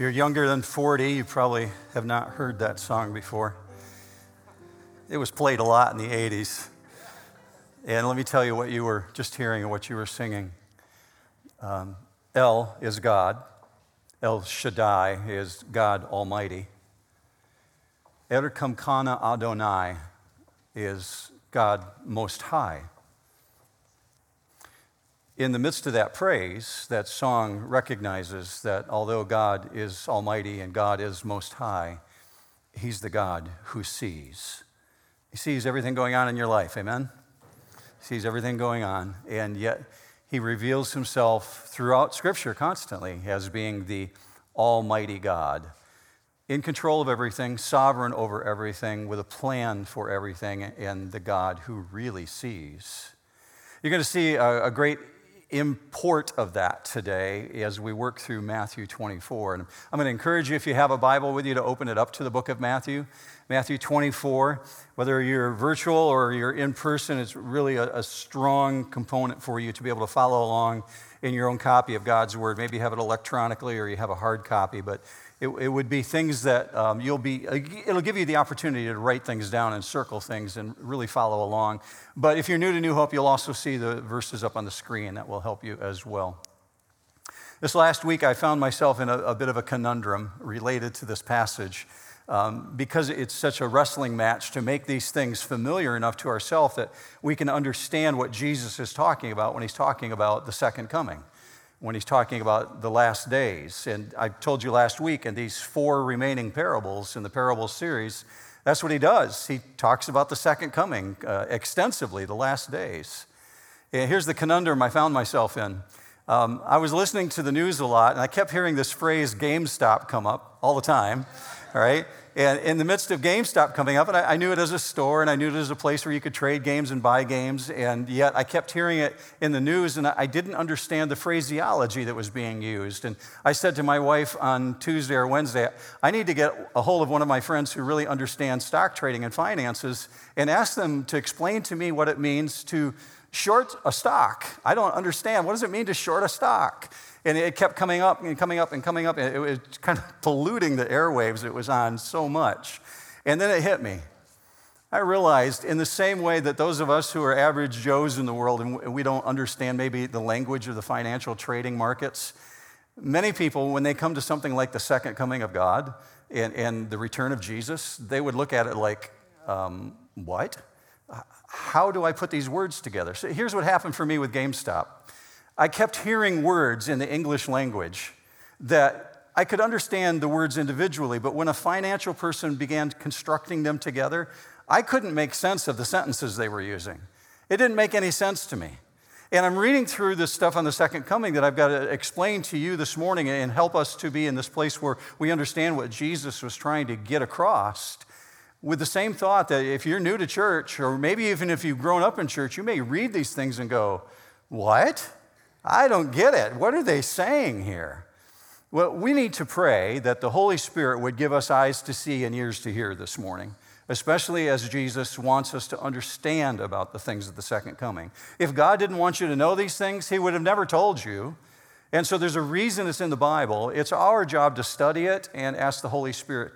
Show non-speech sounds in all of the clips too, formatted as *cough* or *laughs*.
you're younger than 40, you probably have not heard that song before. It was played a lot in the 80s. And let me tell you what you were just hearing and what you were singing. Um, El is God, El Shaddai is God Almighty. Erkamkana Adonai is God Most High. In the midst of that praise, that song recognizes that although God is almighty and God is most high, He's the God who sees. He sees everything going on in your life, amen? He sees everything going on, and yet He reveals Himself throughout Scripture constantly as being the Almighty God, in control of everything, sovereign over everything, with a plan for everything, and the God who really sees. You're going to see a, a great import of that today as we work through Matthew 24. And I'm going to encourage you, if you have a Bible with you, to open it up to the book of Matthew. Matthew 24, whether you're virtual or you're in person, it's really a, a strong component for you to be able to follow along in your own copy of God's Word. Maybe you have it electronically or you have a hard copy, but it, it would be things that um, you'll be, it'll give you the opportunity to write things down and circle things and really follow along. But if you're new to New Hope, you'll also see the verses up on the screen. That will help you as well. This last week, I found myself in a, a bit of a conundrum related to this passage. Um, because it's such a wrestling match to make these things familiar enough to ourselves that we can understand what Jesus is talking about when he's talking about the second coming when he's talking about the last days. And I told you last week in these four remaining parables in the parable series, that's what he does. He talks about the second coming uh, extensively, the last days. And here's the conundrum I found myself in. Um, I was listening to the news a lot, and I kept hearing this phrase GameStop come up all the time, all right? And in the midst of GameStop coming up, and I, I, knew it as a store and I knew it as a place where you could trade games and buy games, and yet I kept hearing it in the news and I didn't understand the phraseology that was being used. And I said to my wife on Tuesday or Wednesday, I need to get a hold of one of my friends who really understands stock trading and finances and ask them to explain to me what it means to short a stock. I don't understand. What does it mean to short a stock? And it kept coming up and coming up and coming up. It was kind of *laughs* polluting the airwaves it was on so much. And then it hit me. I realized, in the same way that those of us who are average Joes in the world and we don't understand maybe the language of the financial trading markets, many people, when they come to something like the second coming of God and, and the return of Jesus, they would look at it like, um, what? How do I put these words together? So here's what happened for me with GameStop. I kept hearing words in the English language that I could understand the words individually, but when a financial person began constructing them together, I couldn't make sense of the sentences they were using. It didn't make any sense to me. And I'm reading through this stuff on the second coming that I've got to explain to you this morning and help us to be in this place where we understand what Jesus was trying to get across. With the same thought that if you're new to church, or maybe even if you've grown up in church, you may read these things and go, What? I don't get it. What are they saying here? Well, we need to pray that the Holy Spirit would give us eyes to see and ears to hear this morning, especially as Jesus wants us to understand about the things of the second coming. If God didn't want you to know these things, He would have never told you. And so there's a reason it's in the Bible. It's our job to study it and ask the Holy Spirit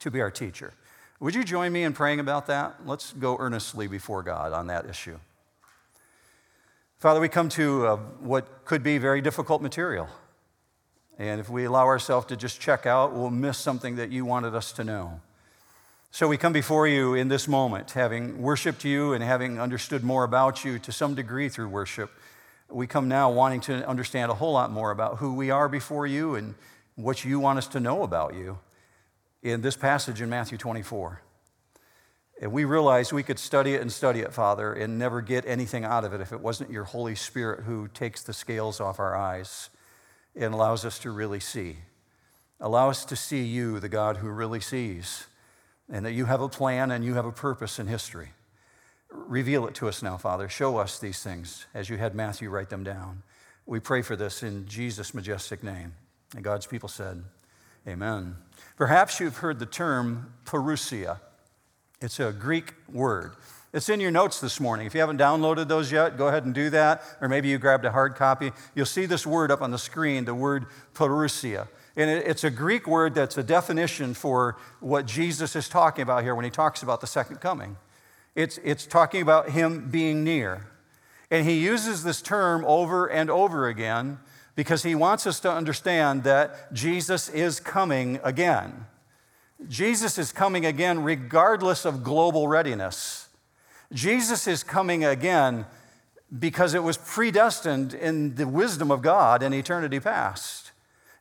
to be our teacher. Would you join me in praying about that? Let's go earnestly before God on that issue. Father, we come to uh, what could be very difficult material. And if we allow ourselves to just check out, we'll miss something that you wanted us to know. So we come before you in this moment, having worshiped you and having understood more about you to some degree through worship. We come now wanting to understand a whole lot more about who we are before you and what you want us to know about you in this passage in Matthew 24. And we realized we could study it and study it, Father, and never get anything out of it if it wasn't your Holy Spirit who takes the scales off our eyes and allows us to really see. Allow us to see you, the God who really sees, and that you have a plan and you have a purpose in history. Reveal it to us now, Father. Show us these things as you had Matthew write them down. We pray for this in Jesus' majestic name. And God's people said, Amen. Perhaps you've heard the term parousia. It's a Greek word. It's in your notes this morning. If you haven't downloaded those yet, go ahead and do that. Or maybe you grabbed a hard copy. You'll see this word up on the screen, the word parousia. And it's a Greek word that's a definition for what Jesus is talking about here when he talks about the second coming. It's, it's talking about him being near. And he uses this term over and over again because he wants us to understand that Jesus is coming again. Jesus is coming again regardless of global readiness. Jesus is coming again because it was predestined in the wisdom of God in eternity past.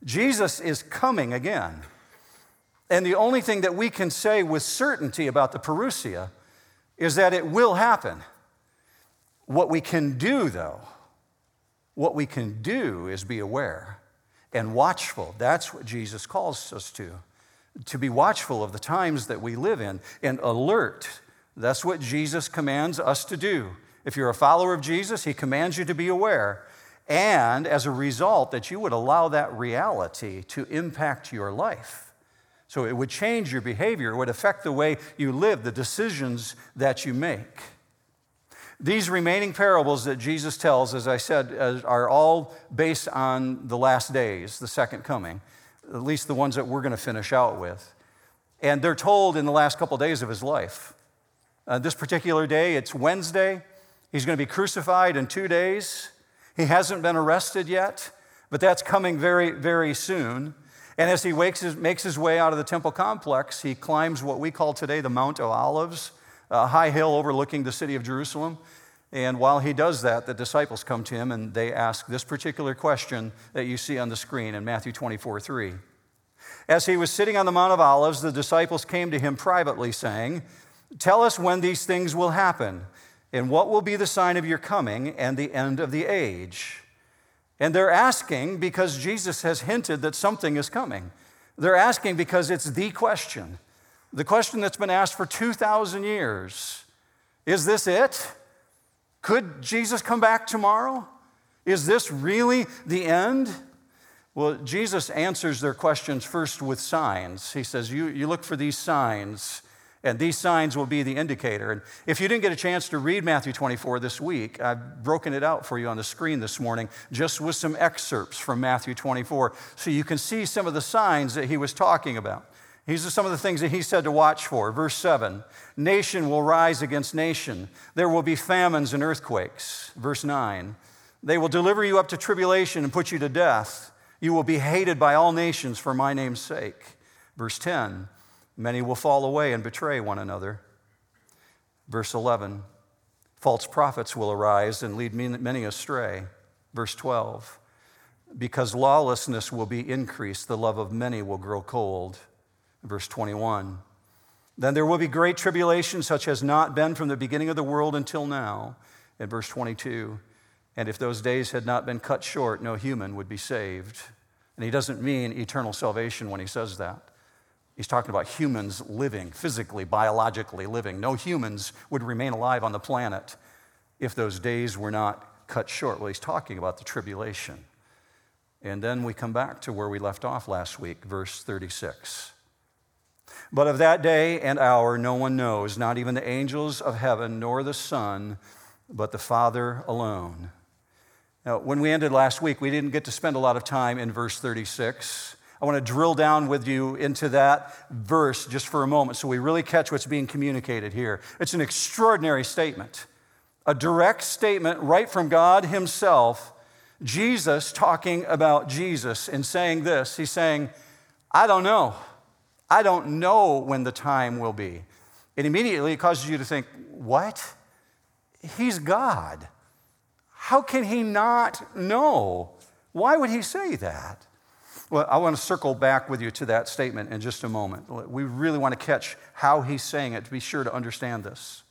Jesus is coming again. And the only thing that we can say with certainty about the Parousia is that it will happen. What we can do, though, what we can do is be aware and watchful. That's what Jesus calls us to. To be watchful of the times that we live in and alert. That's what Jesus commands us to do. If you're a follower of Jesus, he commands you to be aware and as a result, that you would allow that reality to impact your life. So it would change your behavior, it would affect the way you live, the decisions that you make. These remaining parables that Jesus tells, as I said, uh, are all based on the last days, the second coming, at least the ones that we're going to finish out with. And they're told in the last couple of days of his life. Uh, this particular day, it's Wednesday. He's going to be crucified in two days. He hasn't been arrested yet, but that's coming very, very soon. And as he his, makes his way out of the temple complex, he climbs what we call today the Mount of Olives, a high hill overlooking the city of Jerusalem. And while he does that, the disciples come to him and they ask this particular question that you see on the screen in Matthew 24 3. As he was sitting on the Mount of Olives, the disciples came to him privately, saying, Tell us when these things will happen and what will be the sign of your coming and the end of the age? And they're asking because Jesus has hinted that something is coming. They're asking because it's the question, the question that's been asked for 2,000 years. Is this it? Could Jesus come back tomorrow? Is this really the end? Well, Jesus answers their questions first with signs. He says, You, you look for these signs and these signs will be the indicator. And if you didn't get a chance to read Matthew 24 this week, I've broken it out for you on the screen this morning, just with some excerpts from Matthew 24, so you can see some of the signs that he was talking about. These are some of the things that he said to watch for. Verse 7 Nation will rise against nation, there will be famines and earthquakes. Verse 9 They will deliver you up to tribulation and put you to death. You will be hated by all nations for my name's sake. Verse 10 Many will fall away and betray one another. Verse 11 False prophets will arise and lead many astray. Verse 12 Because lawlessness will be increased, the love of many will grow cold. Verse 21 Then there will be great tribulation, such as not been from the beginning of the world until now. In verse 22 And if those days had not been cut short, no human would be saved. And he doesn't mean eternal salvation when he says that. He's talking about humans living, physically, biologically living. No humans would remain alive on the planet if those days were not cut short. Well, he's talking about the tribulation. And then we come back to where we left off last week, verse 36. But of that day and hour no one knows, not even the angels of heaven, nor the Son, but the Father alone. Now, when we ended last week, we didn't get to spend a lot of time in verse 36. I want to drill down with you into that verse just for a moment so we really catch what's being communicated here. It's an extraordinary statement, a direct statement right from God Himself. Jesus talking about Jesus and saying this. He's saying, I don't know. I don't know when the time will be. And immediately it causes you to think, what? He's God. How can he not know? Why would he say that? Well, I want to circle back with you to that statement in just a moment. We really want to catch how he's saying it to be sure to understand this.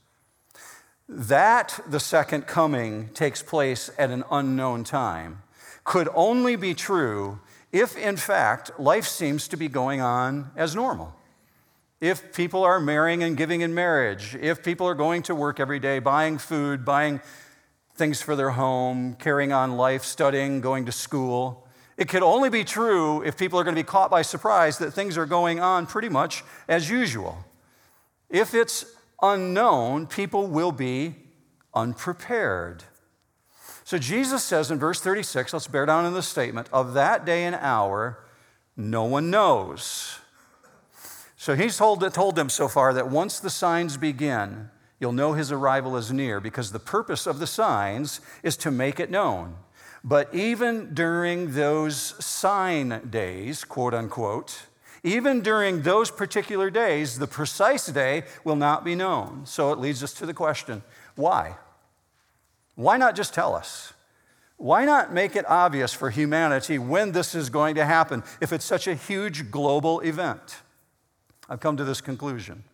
That the second coming takes place at an unknown time could only be true if, in fact, life seems to be going on as normal. If people are marrying and giving in marriage, if people are going to work every day, buying food, buying things for their home, carrying on life, studying, going to school, it could only be true if people are going to be caught by surprise that things are going on pretty much as usual. If it's unknown, people will be unprepared. So Jesus says in verse 36, let's bear down in the statement, of that day and hour, No one knows. So he's told, told them so far that once the signs begin, you'll know his arrival is near because the purpose of the signs is to make it known. But even during those sign days, quote unquote, even during those particular days, the precise day will not be known. So it leads us to the question why? Why not just tell us? Why not make it obvious for humanity when this is going to happen if it's such a huge global event? I've come to this conclusion.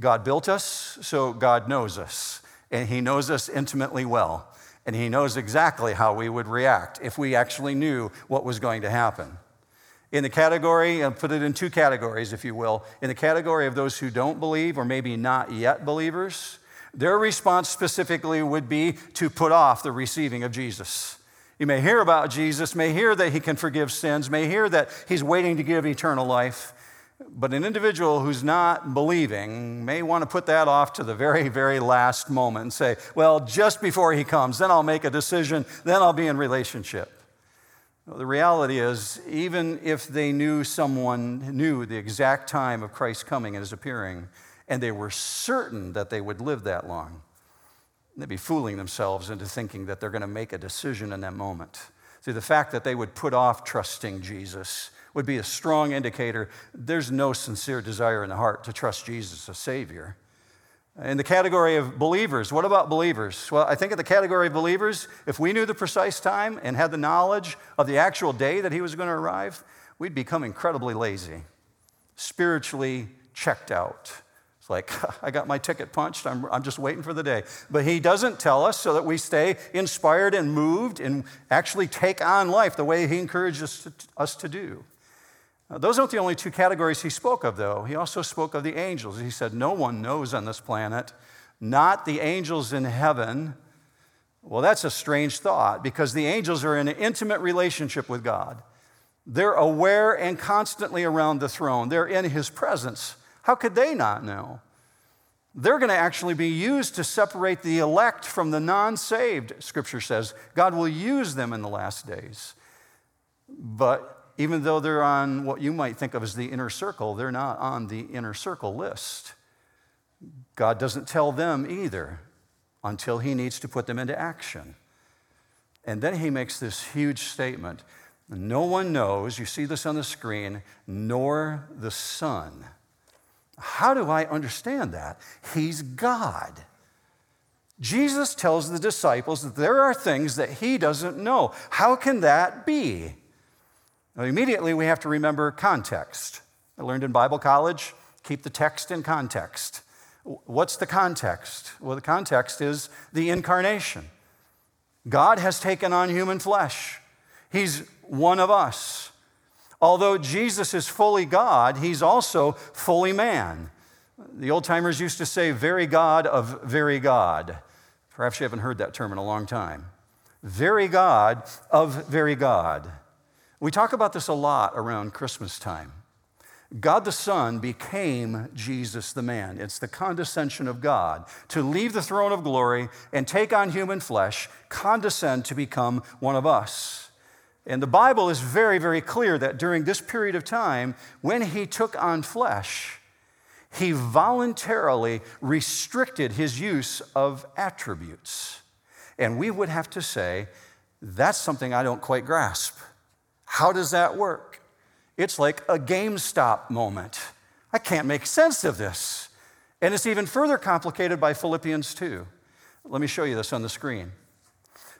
God built us, so God knows us, and He knows us intimately well, and He knows exactly how we would react if we actually knew what was going to happen. In the category, and put it in two categories, if you will, in the category of those who don't believe or maybe not yet believers, their response specifically would be to put off the receiving of Jesus. You may hear about Jesus, may hear that he can forgive sins, may hear that he's waiting to give eternal life, but an individual who's not believing may want to put that off to the very, very last moment and say, well, just before he comes, then I'll make a decision, then I'll be in relationship. Well, the reality is, even if they knew someone knew the exact time of Christ's coming and his appearing, and they were certain that they would live that long, they'd be fooling themselves into thinking that they're going to make a decision in that moment. See, the fact that they would put off trusting Jesus would be a strong indicator there's no sincere desire in the heart to trust Jesus as Savior. In the category of believers, what about believers? Well, I think in the category of believers, if we knew the precise time and had the knowledge of the actual day that he was going to arrive, we'd become incredibly lazy, spiritually checked out. Like, *laughs* I got my ticket punched, I'm, I'm just waiting for the day. But he doesn't tell us so that we stay inspired and moved and actually take on life the way he encourages us to do. Now, those aren't the only two categories he spoke of, though. He also spoke of the angels. He said, No one knows on this planet, not the angels in heaven. Well, that's a strange thought because the angels are in an intimate relationship with God. They're aware and constantly around the throne, they're in his presence. How could they not know? They're going to actually be used to separate the elect from the non saved, Scripture says. God will use them in the last days. But even though they're on what you might think of as the inner circle, they're not on the inner circle list. God doesn't tell them either until He needs to put them into action. And then He makes this huge statement No one knows, you see this on the screen, nor the Son how do I understand that? He's God. Jesus tells the disciples that there are things that he doesn't know. How can that be? Now, immediately we have to remember context. I learned in Bible college keep the text in context. What's the context? Well, the context is the incarnation. God has taken on human flesh, He's one of us. Although Jesus is fully God, he's also fully man. The old timers used to say, very God of very God. Perhaps you haven't heard that term in a long time. Very God of very God. We talk about this a lot around Christmas time. God the Son became Jesus the man. It's the condescension of God to leave the throne of glory and take on human flesh, condescend to become one of us. And the Bible is very, very clear that during this period of time, when he took on flesh, he voluntarily restricted his use of attributes. And we would have to say, that's something I don't quite grasp. How does that work? It's like a GameStop moment. I can't make sense of this. And it's even further complicated by Philippians 2. Let me show you this on the screen.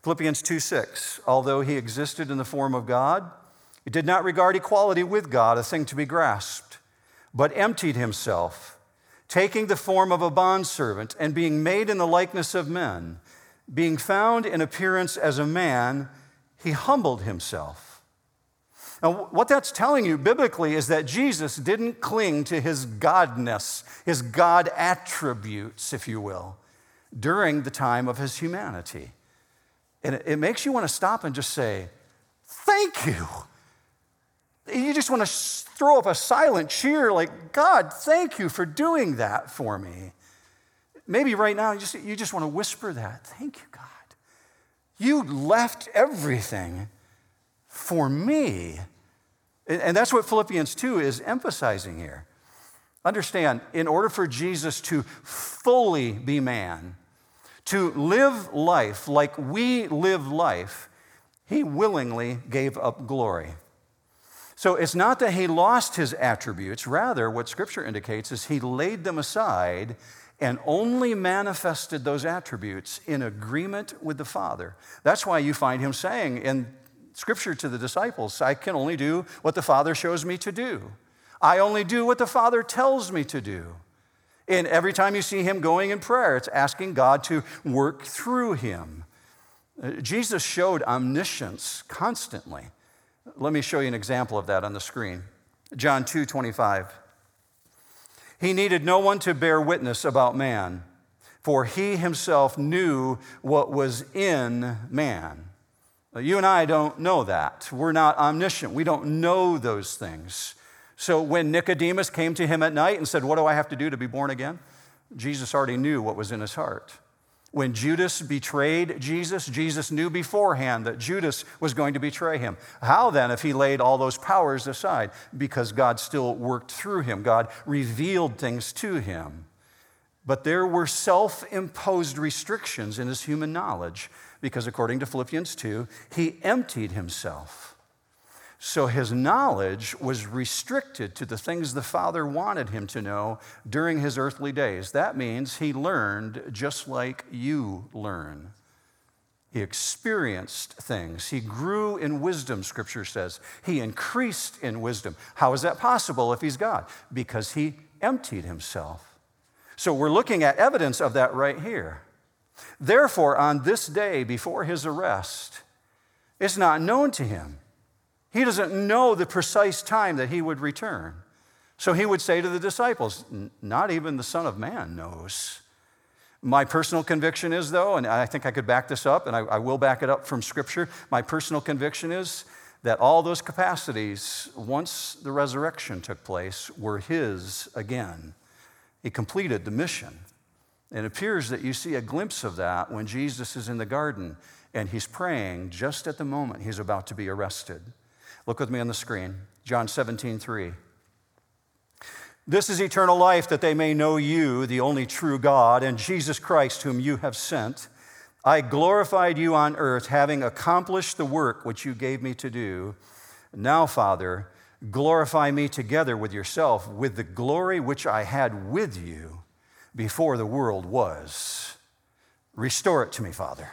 Philippians 2 6. Although he existed in the form of God, he did not regard equality with God a thing to be grasped, but emptied himself, taking the form of a bondservant and being made in the likeness of men. Being found in appearance as a man, he humbled himself. Now, what that's telling you biblically is that Jesus didn't cling to his godness, his God attributes, if you will, during the time of his humanity. And it, it makes you want to stop and just say, Thank you. You just want to throw up a silent cheer, like, God, thank you for doing that for me. Maybe right now you just, you just want to whisper that. Thank you, God. You left everything for me. And that's what Philippians 2 is emphasizing here. Understand, in order for Jesus to fully be man, to live life like we live life, he willingly gave up glory. So it's not that he lost his attributes, rather, what scripture indicates is he laid them aside and only manifested those attributes in agreement with the Father. That's why you find him saying in scripture to the disciples, I can only do what the Father shows me to do. I only do what the Father tells me to do. And every time you see him going in prayer, it's asking God to work through him. Uh, Jesus showed omniscience constantly. Let me show you an example of that on the screen. John 2 25. He needed no one to bear witness about man, for he himself knew what was in man. You and I don't know that. We're not omniscient. We don't know those things. So when Nicodemus came to him at night and said, What do I have to do to be born again? Jesus already knew what was in his heart. When Judas betrayed Jesus, Jesus knew beforehand that Judas was going to betray him. How then, if he laid all those powers aside? Because God still worked through him, God revealed things to him. But there were self imposed restrictions in his human knowledge, because according to Philippians 2, he emptied himself. So his knowledge was restricted to the things the Father wanted him to know during his earthly days. That means he learned just like you learn. He experienced things. He grew in wisdom, Scripture says. He increased in wisdom. How is that possible if he's God? Because he emptied himself. So we're looking at evidence of that right here. Therefore, on this day before his arrest, it's not known to him he doesn't know the precise time that he would return. So he would say to the disciples, Not even the Son of Man knows. My personal conviction is, though, and I think I could back this up, and I, I will back it up from Scripture. My personal conviction is that all those capacities, once the resurrection took place, were his again. He completed the mission. It appears that you see a glimpse of that when Jesus is in the garden and he's praying just at the moment he's about to be arrested. Look with me on the screen. John 17, 3. This is eternal life, that they may know you, the only true God, and Jesus Christ, whom you have sent. I glorified you on earth, having accomplished the work which you gave me to do. Now, Father, glorify me together with yourself, with the glory which I had with you before the world was. Restore it to me, Father.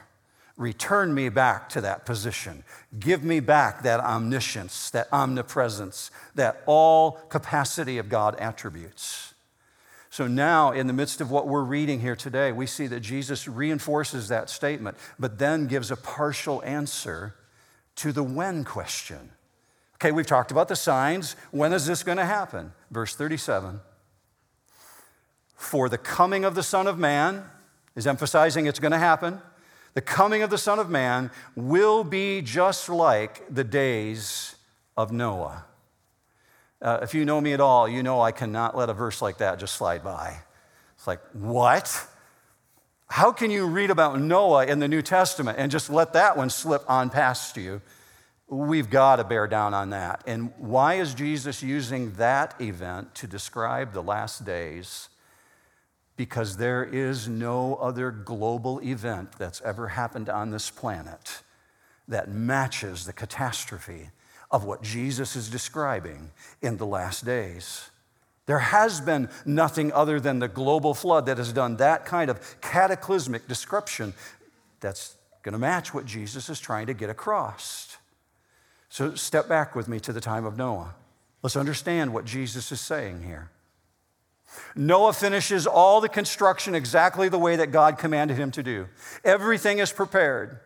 Return me back to that position. Give me back that omniscience, that omnipresence, that all capacity of God attributes. So now, in the midst of what we're reading here today, we see that Jesus reinforces that statement, but then gives a partial answer to the when question. Okay, we've talked about the signs. When is this going to happen? Verse 37 For the coming of the Son of Man is emphasizing it's going to happen the coming of the Son of Man will be just like the days of Noah. Uh, if you know me at all, you know I cannot let a verse like that just slide by. It's like, what? How can you read about Noah in the New Testament and just let that one slip on past you? We've got to bear down on that. And why is Jesus using that event to describe the last days? Because there is no other global event that's ever happened on this planet that matches the catastrophe of what Jesus is describing in the last days. There has been nothing other than the global flood that has done that kind of cataclysmic description that's going to match what Jesus is trying to get across. So, step back with me to the time of Noah. Let's understand what Jesus is saying here. Noah finishes all the construction exactly the way that God commanded him to do. Everything is prepared.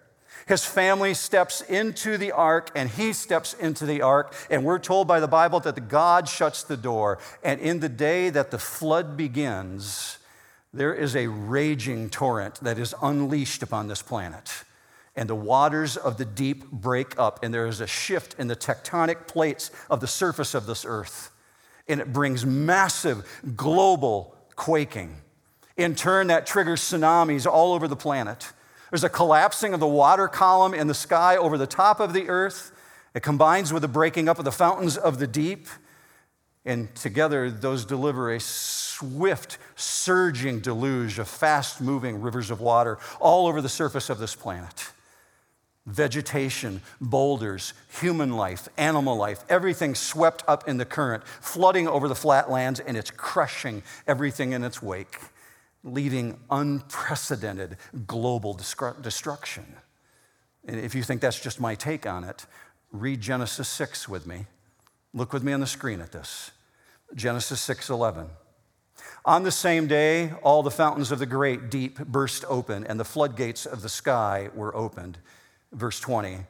His family steps into the ark and he steps into the ark. And we're told by the Bible that the God shuts the door. And in the day that the flood begins, there is a raging torrent that is unleashed upon this planet. And the waters of the deep break up, and there is a shift in the tectonic plates of the surface of this earth and it brings massive global quaking. In turn, that triggers tsunamis all over the planet. There's a collapsing of the water column in the sky over the top of the earth, It combines with the breaking up of the fountains of the deep, and together those deliver a swift, surging deluge of fast moving rivers of water all over the surface of this planet. Vegetation, boulders, human life, animal life, everything swept up in the current, flooding over the flatlands, and it's crushing everything in its wake, leaving unprecedented global destruction. And if you think that's just my take on it, read Genesis 6 with me. Look with me on the screen at this. Genesis 6:11. On the same day, all the fountains of the great deep burst open, and the floodgates of the sky were opened. Verse 20.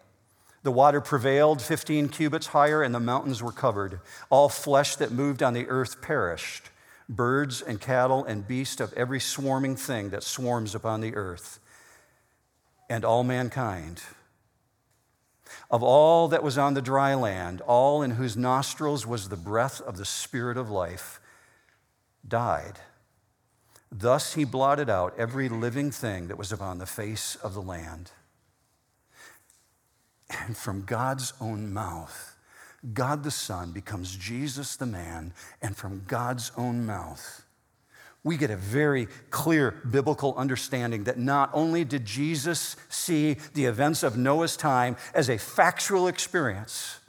The water prevailed 15 cubits higher, and the mountains were covered. All flesh that moved on the earth perished birds and cattle and beasts of every swarming thing that swarms upon the earth, and all mankind of all that was on the dry land, all in whose nostrils was the breath of the Spirit of life, died. Thus he blotted out every living thing that was upon the face of the land. And from God's own mouth, God the Son becomes Jesus the man, and from God's own mouth, we get a very clear biblical understanding that not only did Jesus see the events of Noah's time as a factual experience,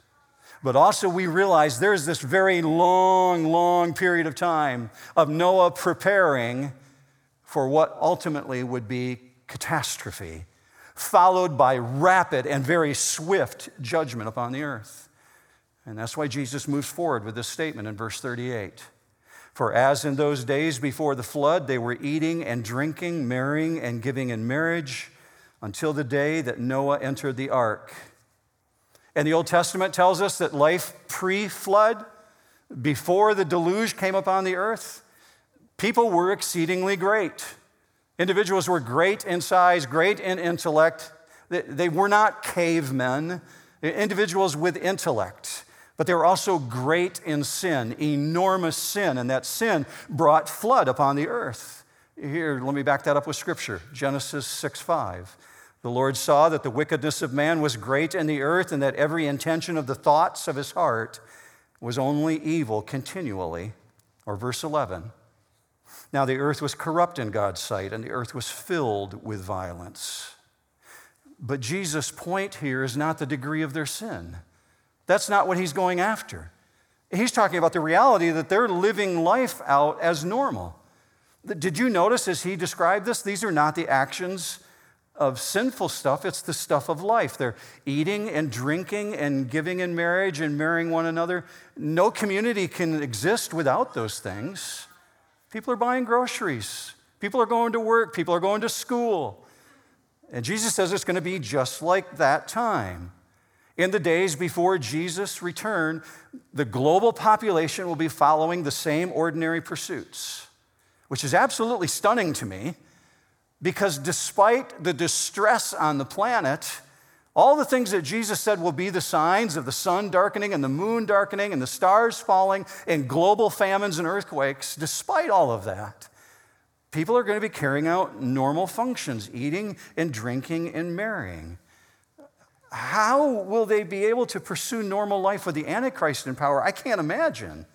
but also we realize there's this very long, long period of time of Noah preparing for what ultimately would be catastrophe, followed by rapid and very swift judgment upon the earth. And that's why Jesus moves forward with this statement in verse 38. For as in those days before the flood, they were eating and drinking, marrying and giving in marriage until the day that Noah entered the ark. And the Old Testament tells us that life pre flood, before the deluge came upon the earth, people were exceedingly great. Individuals were great in size, great in intellect. They were not cavemen, individuals with intellect. But they were also great in sin, enormous sin, and that sin brought flood upon the earth. Here, let me back that up with scripture Genesis 6 5. The Lord saw that the wickedness of man was great in the earth, and that every intention of the thoughts of his heart was only evil continually. Or verse 11. Now the earth was corrupt in God's sight, and the earth was filled with violence. But Jesus' point here is not the degree of their sin. That's not what he's going after. He's talking about the reality that they're living life out as normal. Did you notice as he described this? These are not the actions of sinful stuff, it's the stuff of life. They're eating and drinking and giving in marriage and marrying one another. No community can exist without those things. People are buying groceries, people are going to work, people are going to school. And Jesus says it's going to be just like that time. In the days before Jesus' return, the global population will be following the same ordinary pursuits, which is absolutely stunning to me because despite the distress on the planet, all the things that Jesus said will be the signs of the sun darkening and the moon darkening and the stars falling and global famines and earthquakes, despite all of that, people are going to be carrying out normal functions, eating and drinking and marrying how will they be able to pursue normal life with the Antichrist in power? I can't imagine.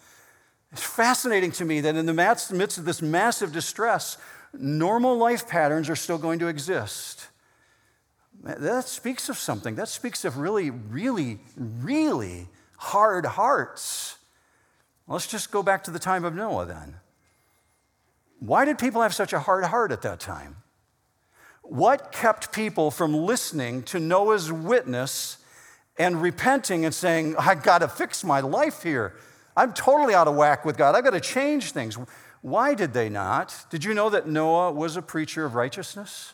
It's fascinating to me that in the midst of this massive distress, normal life patterns are still going to exist. That speaks of something. That speaks of really, really, really hard hearts. Let's just go back to the time of Noah then. Why did people have such a hard heart at that time? What kept people from listening to Noah's witness and repenting and saying, I got to fix my life here? I'm totally out of whack with God. I've got to change things. Why did they not? Did you know that Noah was a preacher of righteousness?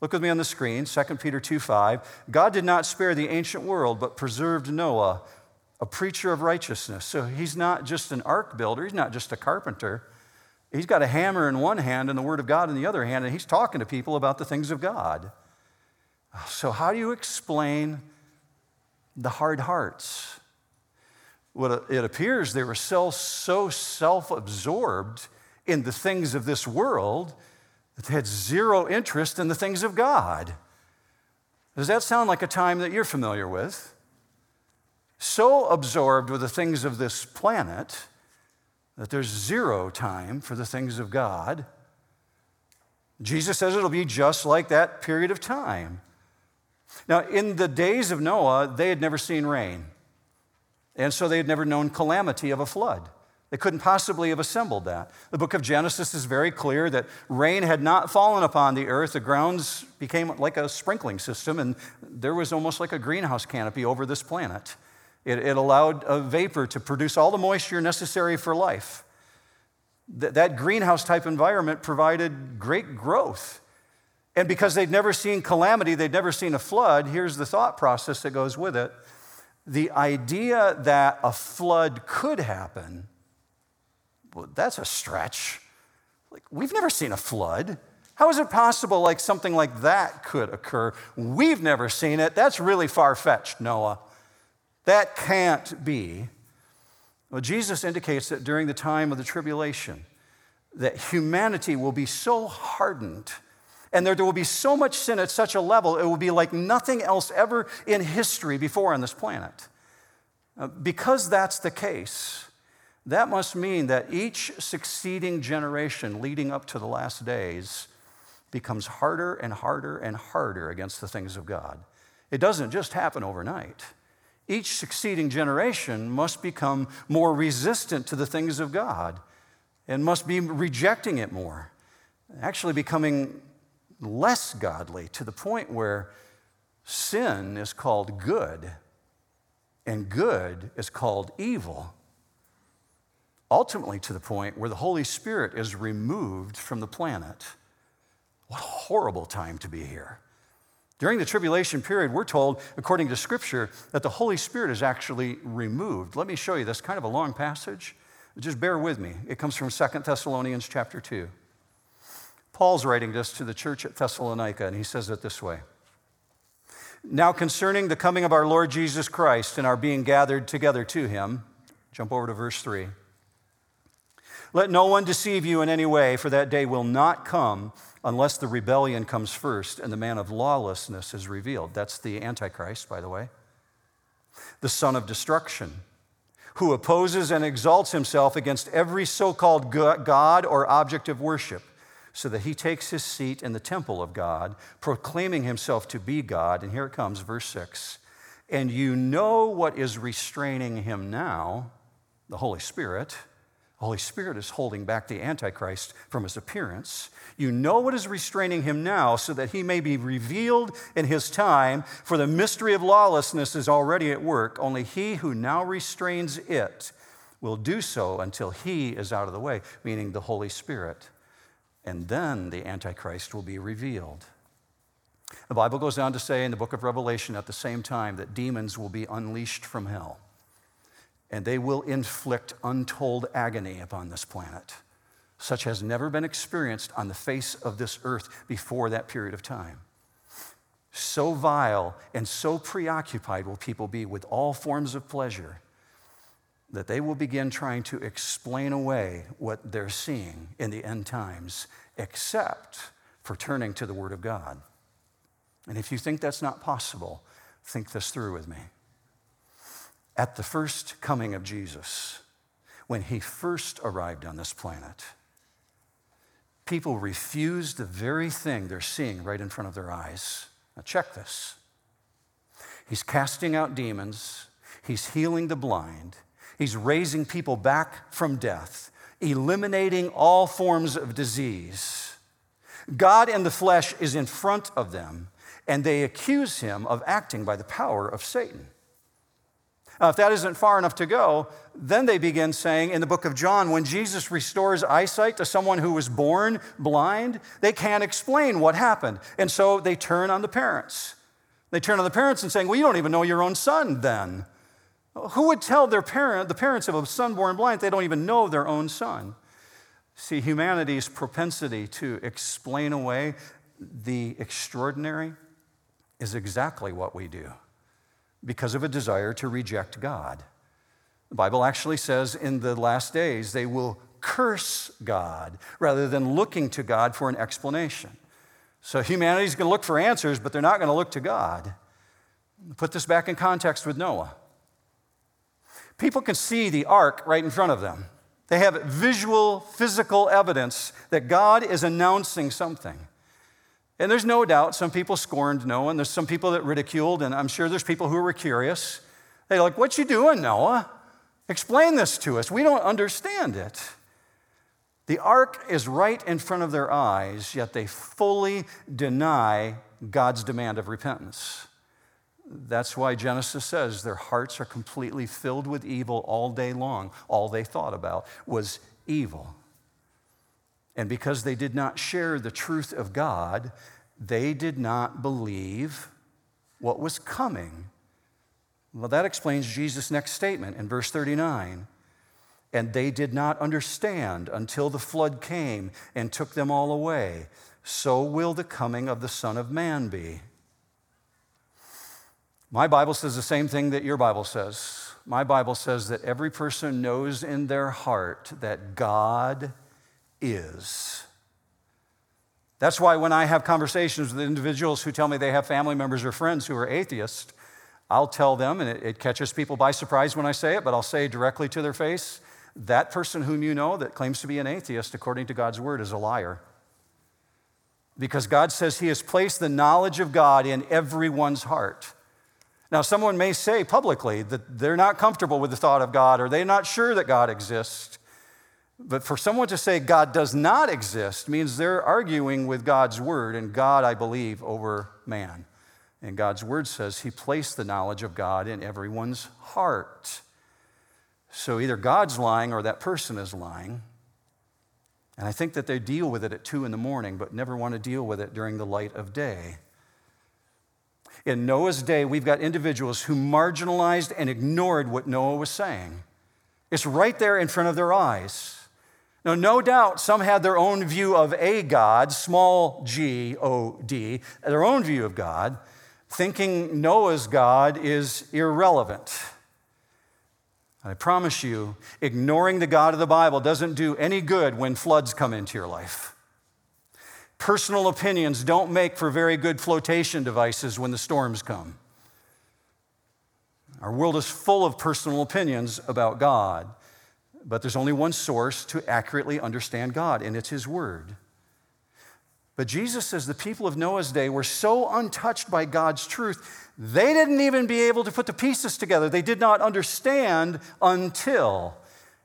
Look with me on the screen, 2 Peter 2 5. God did not spare the ancient world, but preserved Noah, a preacher of righteousness. So he's not just an ark builder, he's not just a carpenter. He's got a hammer in one hand and the Word of God in the other hand, and he's talking to people about the things of God. So, how do you explain the hard hearts? Well, it appears they were so, so self absorbed in the things of this world they had zero interest in the things of God. Does that sound like a time that you're familiar with? so absorbed with the things of this planet that there's zero time for the things of God. Jesus says it'll be just like that period of time. Now, in the days of Noah, they had never seen rain. And so they had never known calamity of a flood. They couldn't possibly have assembled that. The book of Genesis is very clear that rain had not fallen upon the earth. The grounds became like a sprinkling system, and there was almost like a greenhouse canopy over this planet. It, it allowed a vapor to produce all the moisture necessary for life. Th- that greenhouse type environment provided great growth. And because they'd never seen calamity, they'd never seen a flood, here's the thought process that goes with it. The idea that a flood could happen, well, that's a stretch. Like, we've never seen a flood. How is it possible like something like that could occur? We've never seen it. That's really far fetched, Noah. That can't be. Well, Jesus indicates that during the time of the tribulation, that humanity will be so hardened and there, there will be so much sin at such a level, it will be like nothing else ever in history before on this planet. Uh, because that's the case, that must mean that each succeeding generation leading up to the last days becomes harder and harder and harder against the things of God. It doesn't just happen overnight. Each succeeding generation must become more resistant to the things of God and must be rejecting it more, actually becoming less godly to the point where sin is called good and good is called evil. Ultimately, to the point where the Holy Spirit is removed from the planet. What a horrible time to be here. During the tribulation period, we're told, according to Scripture, that the Holy Spirit is actually removed. Let me show you this kind of a long passage. Just bear with me. It comes from Second Thessalonians chapter 2. Paul's writing this to the church at Thessalonica, and he says it this way Now, concerning the coming of our Lord Jesus Christ and our being gathered together to him, jump over to verse 3. Let no one deceive you in any way, for that day will not come unless the rebellion comes first and the man of lawlessness is revealed. That's the Antichrist, by the way. The son of destruction, who opposes and exalts himself against every so called God or object of worship so that he takes his seat in the temple of God, proclaiming himself to be God. And here it comes, verse 6. And you know what is restraining him now, the Holy Spirit. Holy Spirit is holding back the Antichrist from his appearance. You know what is restraining him now, so that he may be revealed in his time, for the mystery of lawlessness is already at work. Only he who now restrains it will do so until he is out of the way, meaning the Holy Spirit and then the Antichrist will be revealed. The Bible goes on to say in the book of Revelation at the same time that demons will be unleashed from hell and they will inflict untold agony upon this planet, such has never been experienced on the face of this earth before that period of time. So vile and so preoccupied will people be with all forms of pleasure that they will begin trying to explain away what they're seeing in the end times, except for turning to the Word of God. And if you think that's not possible, think this through with me. At the first coming of Jesus, when he first arrived on this planet, people refused the very thing they're seeing right in front of their eyes. Now, check this. He's casting out demons, he's healing the blind, He's raising people back from death, eliminating all forms of disease. God in the flesh is in front of them, and they accuse him of acting by the power of Satan. Now, if that isn't far enough to go, then they begin saying in the book of John, when Jesus restores eyesight to someone who was born blind, they can't explain what happened. And so they turn on the parents. They turn on the parents and saying, Well, you don't even know your own son then. Who would tell their parent, the parents of a son born blind, they don't even know their own son? See, humanity's propensity to explain away the extraordinary is exactly what we do because of a desire to reject God. The Bible actually says in the last days they will curse God rather than looking to God for an explanation. So humanity's going to look for answers, but they're not going to look to God. Put this back in context with Noah. People can see the ark right in front of them. They have visual, physical evidence that God is announcing something. And there's no doubt some people scorned Noah, and there's some people that ridiculed, and I'm sure there's people who were curious. They're like, What you doing, Noah? Explain this to us. We don't understand it. The ark is right in front of their eyes, yet they fully deny God's demand of repentance. That's why Genesis says their hearts are completely filled with evil all day long. All they thought about was evil. And because they did not share the truth of God, they did not believe what was coming. Well, that explains Jesus' next statement in verse 39. And they did not understand until the flood came and took them all away. So will the coming of the Son of Man be. My Bible says the same thing that your Bible says. My Bible says that every person knows in their heart that God is. That's why when I have conversations with individuals who tell me they have family members or friends who are atheists, I'll tell them, and it, it, catches people by surprise when I say it, but I'll say directly to their face that person whom you know that claims to be an atheist, according to God's word, is a liar. Because God says He has placed the knowledge of God in everyone's heart. Now, someone may say publicly that they're not comfortable with the thought of God or they're not sure that God exists. But for someone to say God does not exist means they're arguing with God's word and God, I believe, over man. And God's word says he placed the knowledge of God in everyone's heart. So either God's lying or that person is lying. And I think that they deal with it at two in the morning, but never want to deal with it during the light of day. In Noah's day, we've got individuals who marginalized and ignored what Noah was saying. It's right there in front of their eyes. Now, no doubt some had their own view of a God, small g O D, their own view of God, thinking Noah's God is irrelevant. I promise you, ignoring the God of the Bible doesn't do any good when floods come into your life. Personal opinions don't make for very good flotation devices when the storms come. Our world is full of personal opinions about God, but there's only one source to accurately understand God, and it's His Word. But Jesus says the people of Noah's day were so untouched by God's truth, they didn't even be able to put the pieces together. They did not understand until.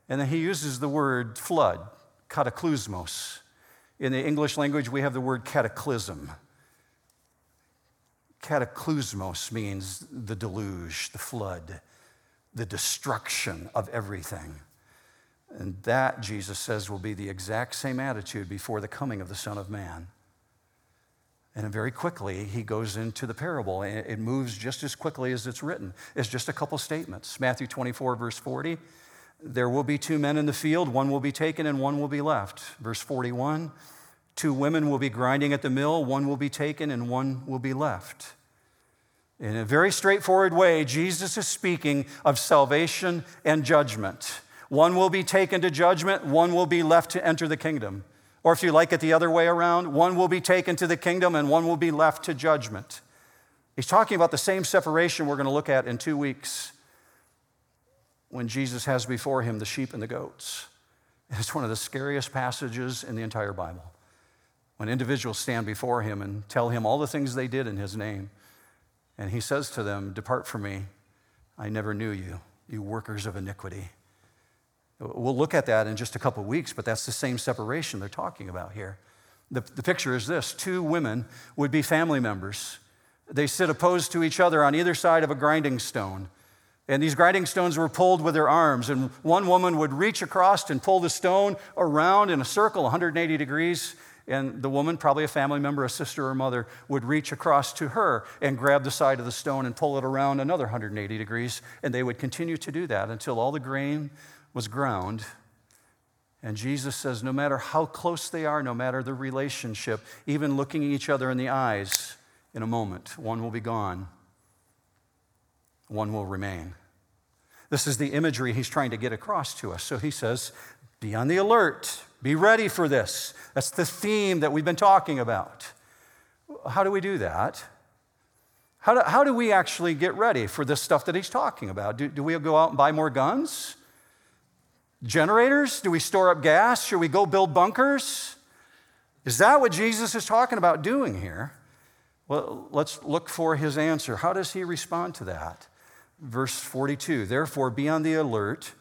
And then he uses the word flood, cataclysmos. In the English language, we have the word cataclysm. Cataclysmos means the deluge, the flood, the destruction of everything. And that, Jesus says, will be the exact same attitude before the coming of the Son of Man. And very quickly, he goes into the parable. And it moves just as quickly as it's written. It's just a couple statements. Matthew 24, verse 40 there will be two men in the field, one will be taken and one will be left. Verse 41 Two women will be grinding at the mill, one will be taken and one will be left. In a very straightforward way, Jesus is speaking of salvation and judgment. One will be taken to judgment, one will be left to enter the kingdom. Or if you like it the other way around, one will be taken to the kingdom and one will be left to judgment. He's talking about the same separation we're going to look at in two weeks when Jesus has before him the sheep and the goats. It's one of the scariest passages in the entire Bible. When individuals stand before him and tell him all the things they did in his name, and he says to them, Depart from me, I never knew you, you workers of iniquity. We'll look at that in just a couple of weeks, but that's the same separation they're talking about here. The, the picture is this two women would be family members. They sit opposed to each other on either side of a grinding stone. And these grinding stones were pulled with their arms. And one woman would reach across and pull the stone around in a circle, 180 degrees. And the woman, probably a family member, a sister or mother, would reach across to her and grab the side of the stone and pull it around another 180 degrees. And they would continue to do that until all the grain was ground. And Jesus says, no matter how close they are, no matter the relationship, even looking each other in the eyes, in a moment, one will be gone one will remain. This is the imagery he's trying to get across to us. So he says, Be on the alert, be ready for this. That's the theme that we've been talking about. How do we do that? How do, how do we actually get ready for this stuff that he's talking about? Do, do we go out and buy more guns? Generators? Do we store up gas? Should we go build bunkers? Is that what Jesus is talking about doing here? Well, let's look for his answer. How does he respond to that? Verse 42 Therefore, be on the alert,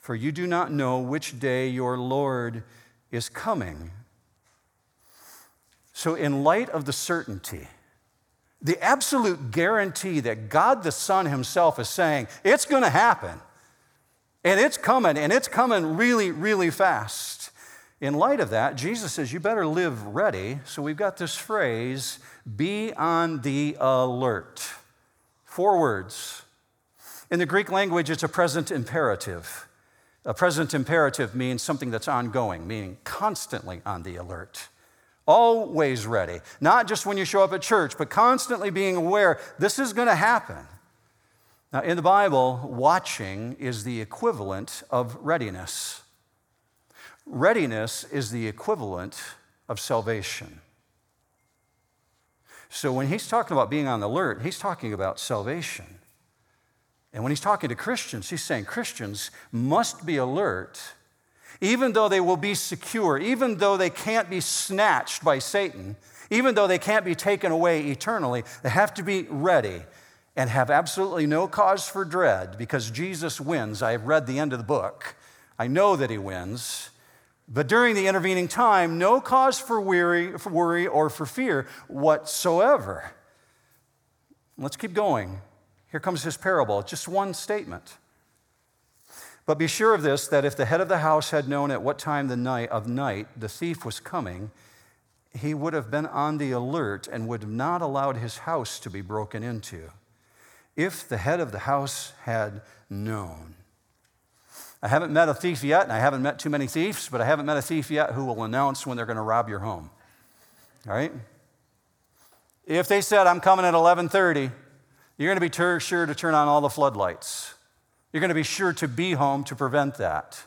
for you do not know which day your Lord is coming. So, in light of the certainty, the absolute guarantee that God the Son Himself is saying, it's going to happen, and it's coming, and it's coming really, really fast. In light of that, Jesus says, you better live ready. So, we've got this phrase, be on the alert. Four words. In the Greek language, it's a present imperative. A present imperative means something that's ongoing, meaning constantly on the alert. Always ready. Not just when you show up at church, but constantly being aware this is going to happen. Now, in the Bible, watching is the equivalent of readiness. Readiness is the equivalent of salvation. So, when he's talking about being on alert, he's talking about salvation. And when he's talking to Christians, he's saying Christians must be alert, even though they will be secure, even though they can't be snatched by Satan, even though they can't be taken away eternally, they have to be ready and have absolutely no cause for dread because Jesus wins. I've read the end of the book. I know that he wins. But during the intervening time, no cause for, weary, for worry or for fear whatsoever. Let's keep going. Here comes his parable, just one statement. But be sure of this that if the head of the house had known at what time the night of night the thief was coming, he would have been on the alert and would have not allowed his house to be broken into. If the head of the house had known. I haven't met a thief yet, and I haven't met too many thieves, but I haven't met a thief yet who will announce when they're going to rob your home. All right? If they said, I'm coming at 1130, you're going to be ter- sure to turn on all the floodlights. You're going to be sure to be home to prevent that.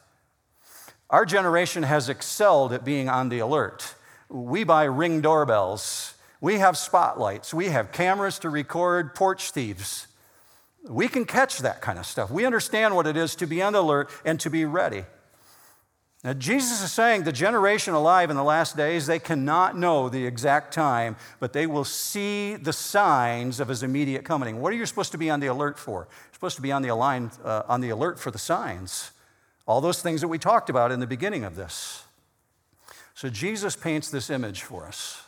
Our generation has excelled at being on the alert. We buy ring doorbells, we have spotlights, we have cameras to record porch thieves. We can catch that kind of stuff. We understand what it is to be on alert and to be ready. Now, Jesus is saying the generation alive in the last days, they cannot know the exact time, but they will see the signs of his immediate coming. What are you supposed to be on the alert for? You're supposed to be on the, uh, on the alert for the signs. All those things that we talked about in the beginning of this. So Jesus paints this image for us.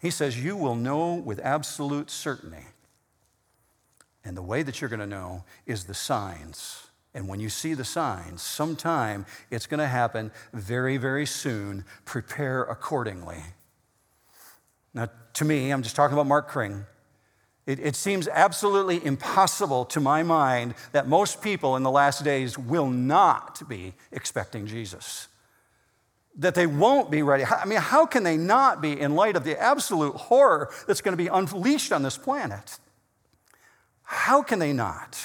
He says, You will know with absolute certainty. And the way that you're going to know is the signs. And when you see the signs, sometime it's going to happen very, very soon. Prepare accordingly. Now, to me, I'm just talking about Mark Kring. It, it, seems absolutely impossible to my mind that most people in the last days will not be expecting Jesus. That they won't be ready. I mean, how can they not be in light of the absolute horror that's going to be unleashed on this planet? How can they not?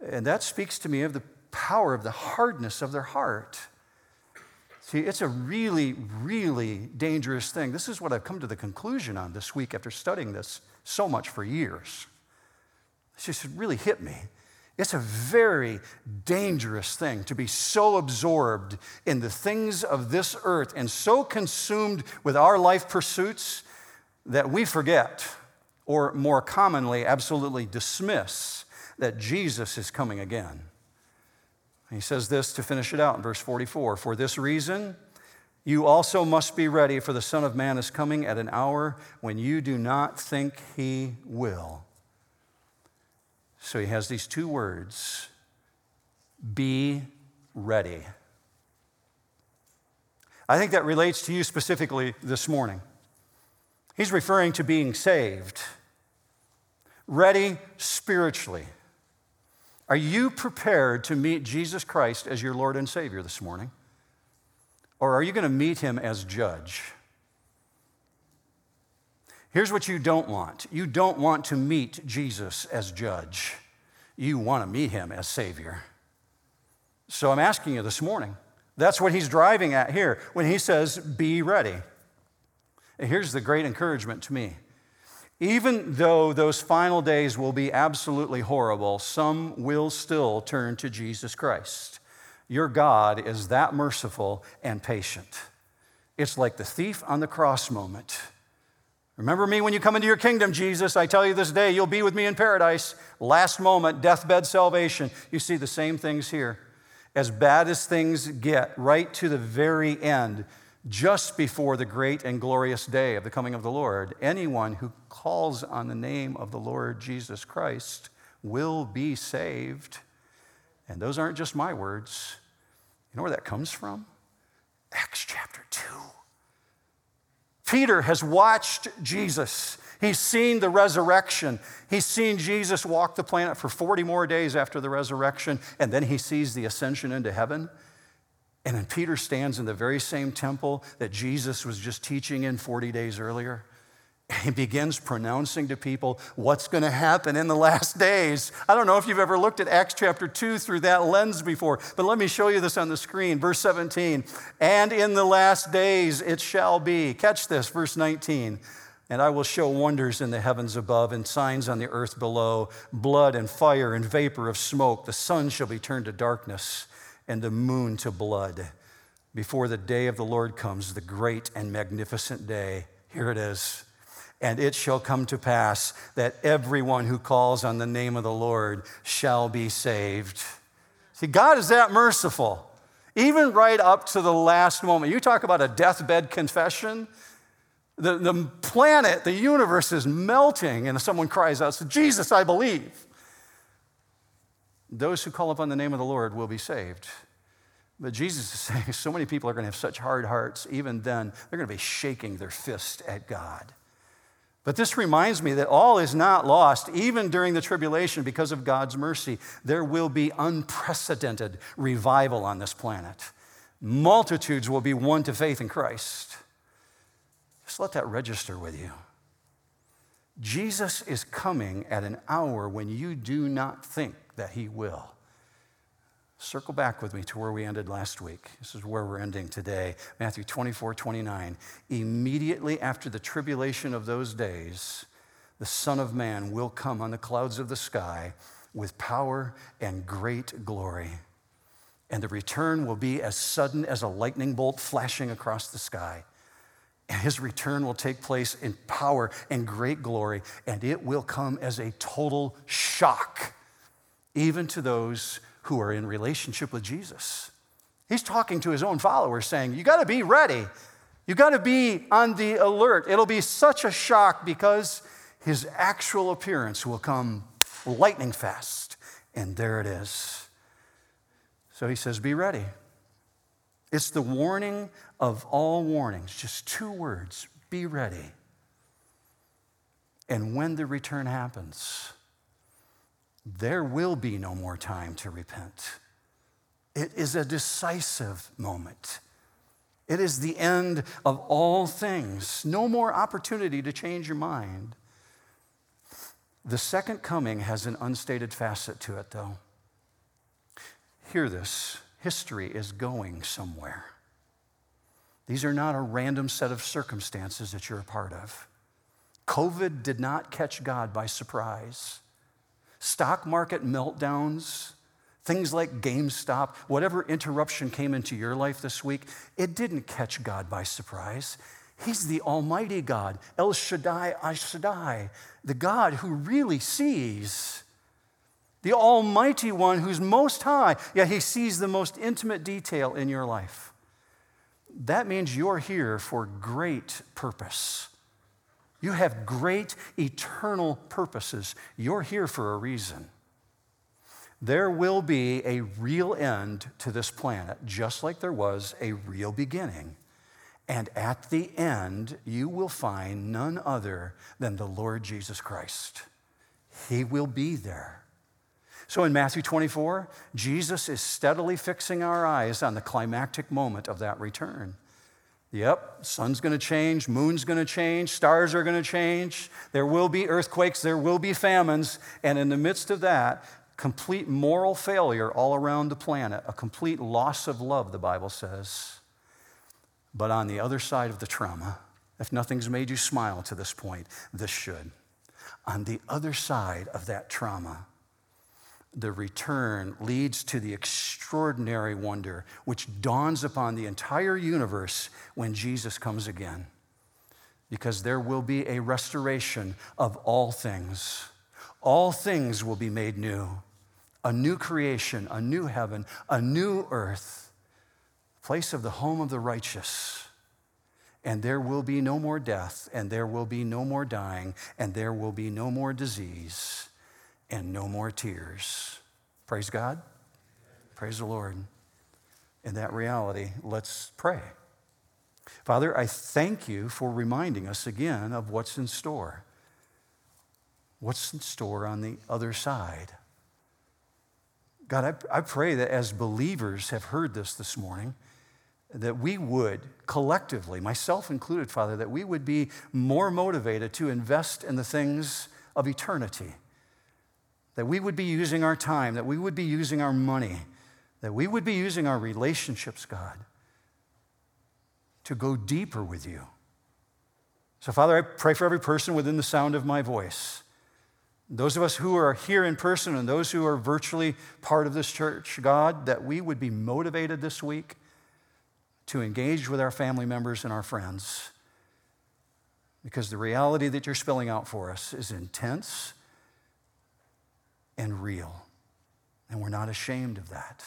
And that speaks to me of the power of the hardness of their heart. See, it's a really, really dangerous thing. This is what I've come to the conclusion on this week after studying this so much for years. It just really hit me. It's a very dangerous thing to be so absorbed in the things of this earth and so consumed with our life pursuits that we forget, or more commonly, absolutely dismiss that Jesus is coming again. He says this to finish it out in verse 44 For this reason, you also must be ready, for the Son of Man is coming at an hour when you do not think he will. So he has these two words be ready. I think that relates to you specifically this morning. He's referring to being saved, ready spiritually. Are you prepared to meet Jesus Christ as your Lord and Savior this morning? Or are you going to meet him as judge? Here's what you don't want you don't want to meet Jesus as judge, you want to meet him as Savior. So I'm asking you this morning. That's what he's driving at here when he says, Be ready. And here's the great encouragement to me Even though those final days will be absolutely horrible, some will still turn to Jesus Christ. Your God is that merciful and patient. It's like the thief on the cross moment. Remember me when you come into your kingdom, Jesus. I tell you this day, you'll be with me in paradise. Last moment, deathbed salvation. You see the same things here. As bad as things get, right to the very end, just before the great and glorious day of the coming of the Lord, anyone who calls on the name of the Lord Jesus Christ will be saved. And those aren't just my words. You know where that comes from? Acts chapter 2. Peter has watched Jesus. He's seen the resurrection. He's seen Jesus walk the planet for 40 more days after the resurrection, and then he sees the ascension into heaven. And then Peter stands in the very same temple that Jesus was just teaching in 40 days earlier. He begins pronouncing to people what's going to happen in the last days. I don't know if you've ever looked at Acts chapter 2 through that lens before, but let me show you this on the screen. Verse 17, and in the last days it shall be. Catch this, verse 19. And I will show wonders in the heavens above and signs on the earth below blood and fire and vapor of smoke. The sun shall be turned to darkness and the moon to blood before the day of the Lord comes, the great and magnificent day. Here it is. And it shall come to pass that everyone who calls on the name of the Lord shall be saved. See, God is that merciful. Even right up to the last moment. You talk about a deathbed confession. The, the planet, the universe is melting, and someone cries out, Jesus, I believe those who call upon the name of the Lord will be saved. But Jesus is *laughs* saying so many people are going to have such hard hearts, even then, they're going to be shaking their fist at God. But this reminds me that all is not lost, even during the tribulation, because of God's mercy. There will be unprecedented revival on this planet. Multitudes will be won to faith in Christ. Just let that register with you. Jesus is coming at an hour when you do not think that He will. Circle back with me to where we ended last week. This is where we're ending today. Matthew 24, 29. Immediately after the tribulation of those days, the Son of Man will come on the clouds of the sky with power and great glory. And the return will be as sudden as a lightning bolt flashing across the sky. And his return will take place in power and great glory, and it will come as a total shock even to those who are in relationship with Jesus. He's talking to his own followers, saying, You got to be ready. You got to be on the alert. It'll be such a shock because his actual appearance will come lightning fast. And there it is. So he says, Be ready. It's the warning of all warnings, just two words be ready. And when the return happens, there will be no more time to repent. It is a decisive moment. It is the end of all things. No more opportunity to change your mind. The second coming has an unstated facet to it, though. Hear this history is going somewhere. These are not a random set of circumstances that you're a part of. COVID did not catch God by surprise stock market meltdowns, things like GameStop, whatever interruption came into your life this week, it didn't catch God by surprise. He's the Almighty God, El Shaddai, I Shaddai, the God who really sees, the Almighty One who's most high, yet He sees the most intimate detail in your life. That means you're here for great purpose. You have great eternal purposes. You're here for a reason. There will be a real end to this planet, just like there was a real beginning. And at the end, you will find none other than the Lord Jesus Christ. He will be there. So in Matthew 24, Jesus is steadily fixing our eyes on the climactic moment of that return. Yep, sun's going to change, moon's going to change, stars are going to change. There will be earthquakes, there will be famines, and in the midst of that, complete moral failure all around the planet, a complete loss of love, the Bible says. But on the other side of the trauma, if nothing's made you smile to this point, this should. on the other side of that trauma, the return leads to the extraordinary wonder which dawns upon the entire universe when Jesus comes again. Because there will be a restoration of all things. All things will be made new. A new creation, a new heaven, a new earth, place of the home of the righteous and there will be no more death, and there will be no more dying, and there will be no more disease, and no more tears. Praise God. Praise the Lord. In that reality, let's pray. Father, I thank you for reminding us again of what's in store. What's in store on the other side? God, I, I pray that as believers have heard this this morning, that we would collectively, myself included, Father, that we would be more motivated to invest in the things of eternity. That we would be using our time, that we would be using our money, that we would be using our relationships, God, to go deeper with you. So, Father, I pray for every person within the sound of my voice. Those of us who are here in person and those who are virtually part of this church, God, that we would be motivated this week to engage with our family members and our friends because the reality that you're spelling out for us is intense and real. And we're not ashamed of that.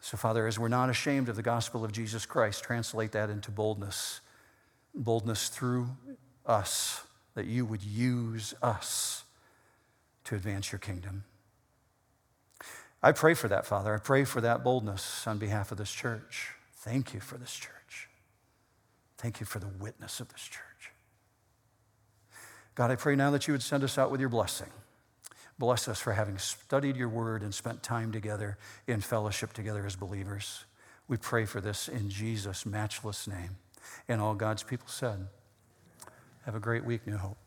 So, Father, as we're not ashamed of the gospel of Jesus Christ, translate that into boldness. Boldness through us, that you would use us to advance your kingdom. I pray for that, Father. I pray for that boldness on behalf of this church. Thank you for this church. Thank you for the witness of this church. God, I pray now that you would send us out with your blessing. Bless us for having studied your word and spent time together in fellowship together as believers. We pray for this in Jesus' matchless name. And all God's people said, Have a great week, New Hope.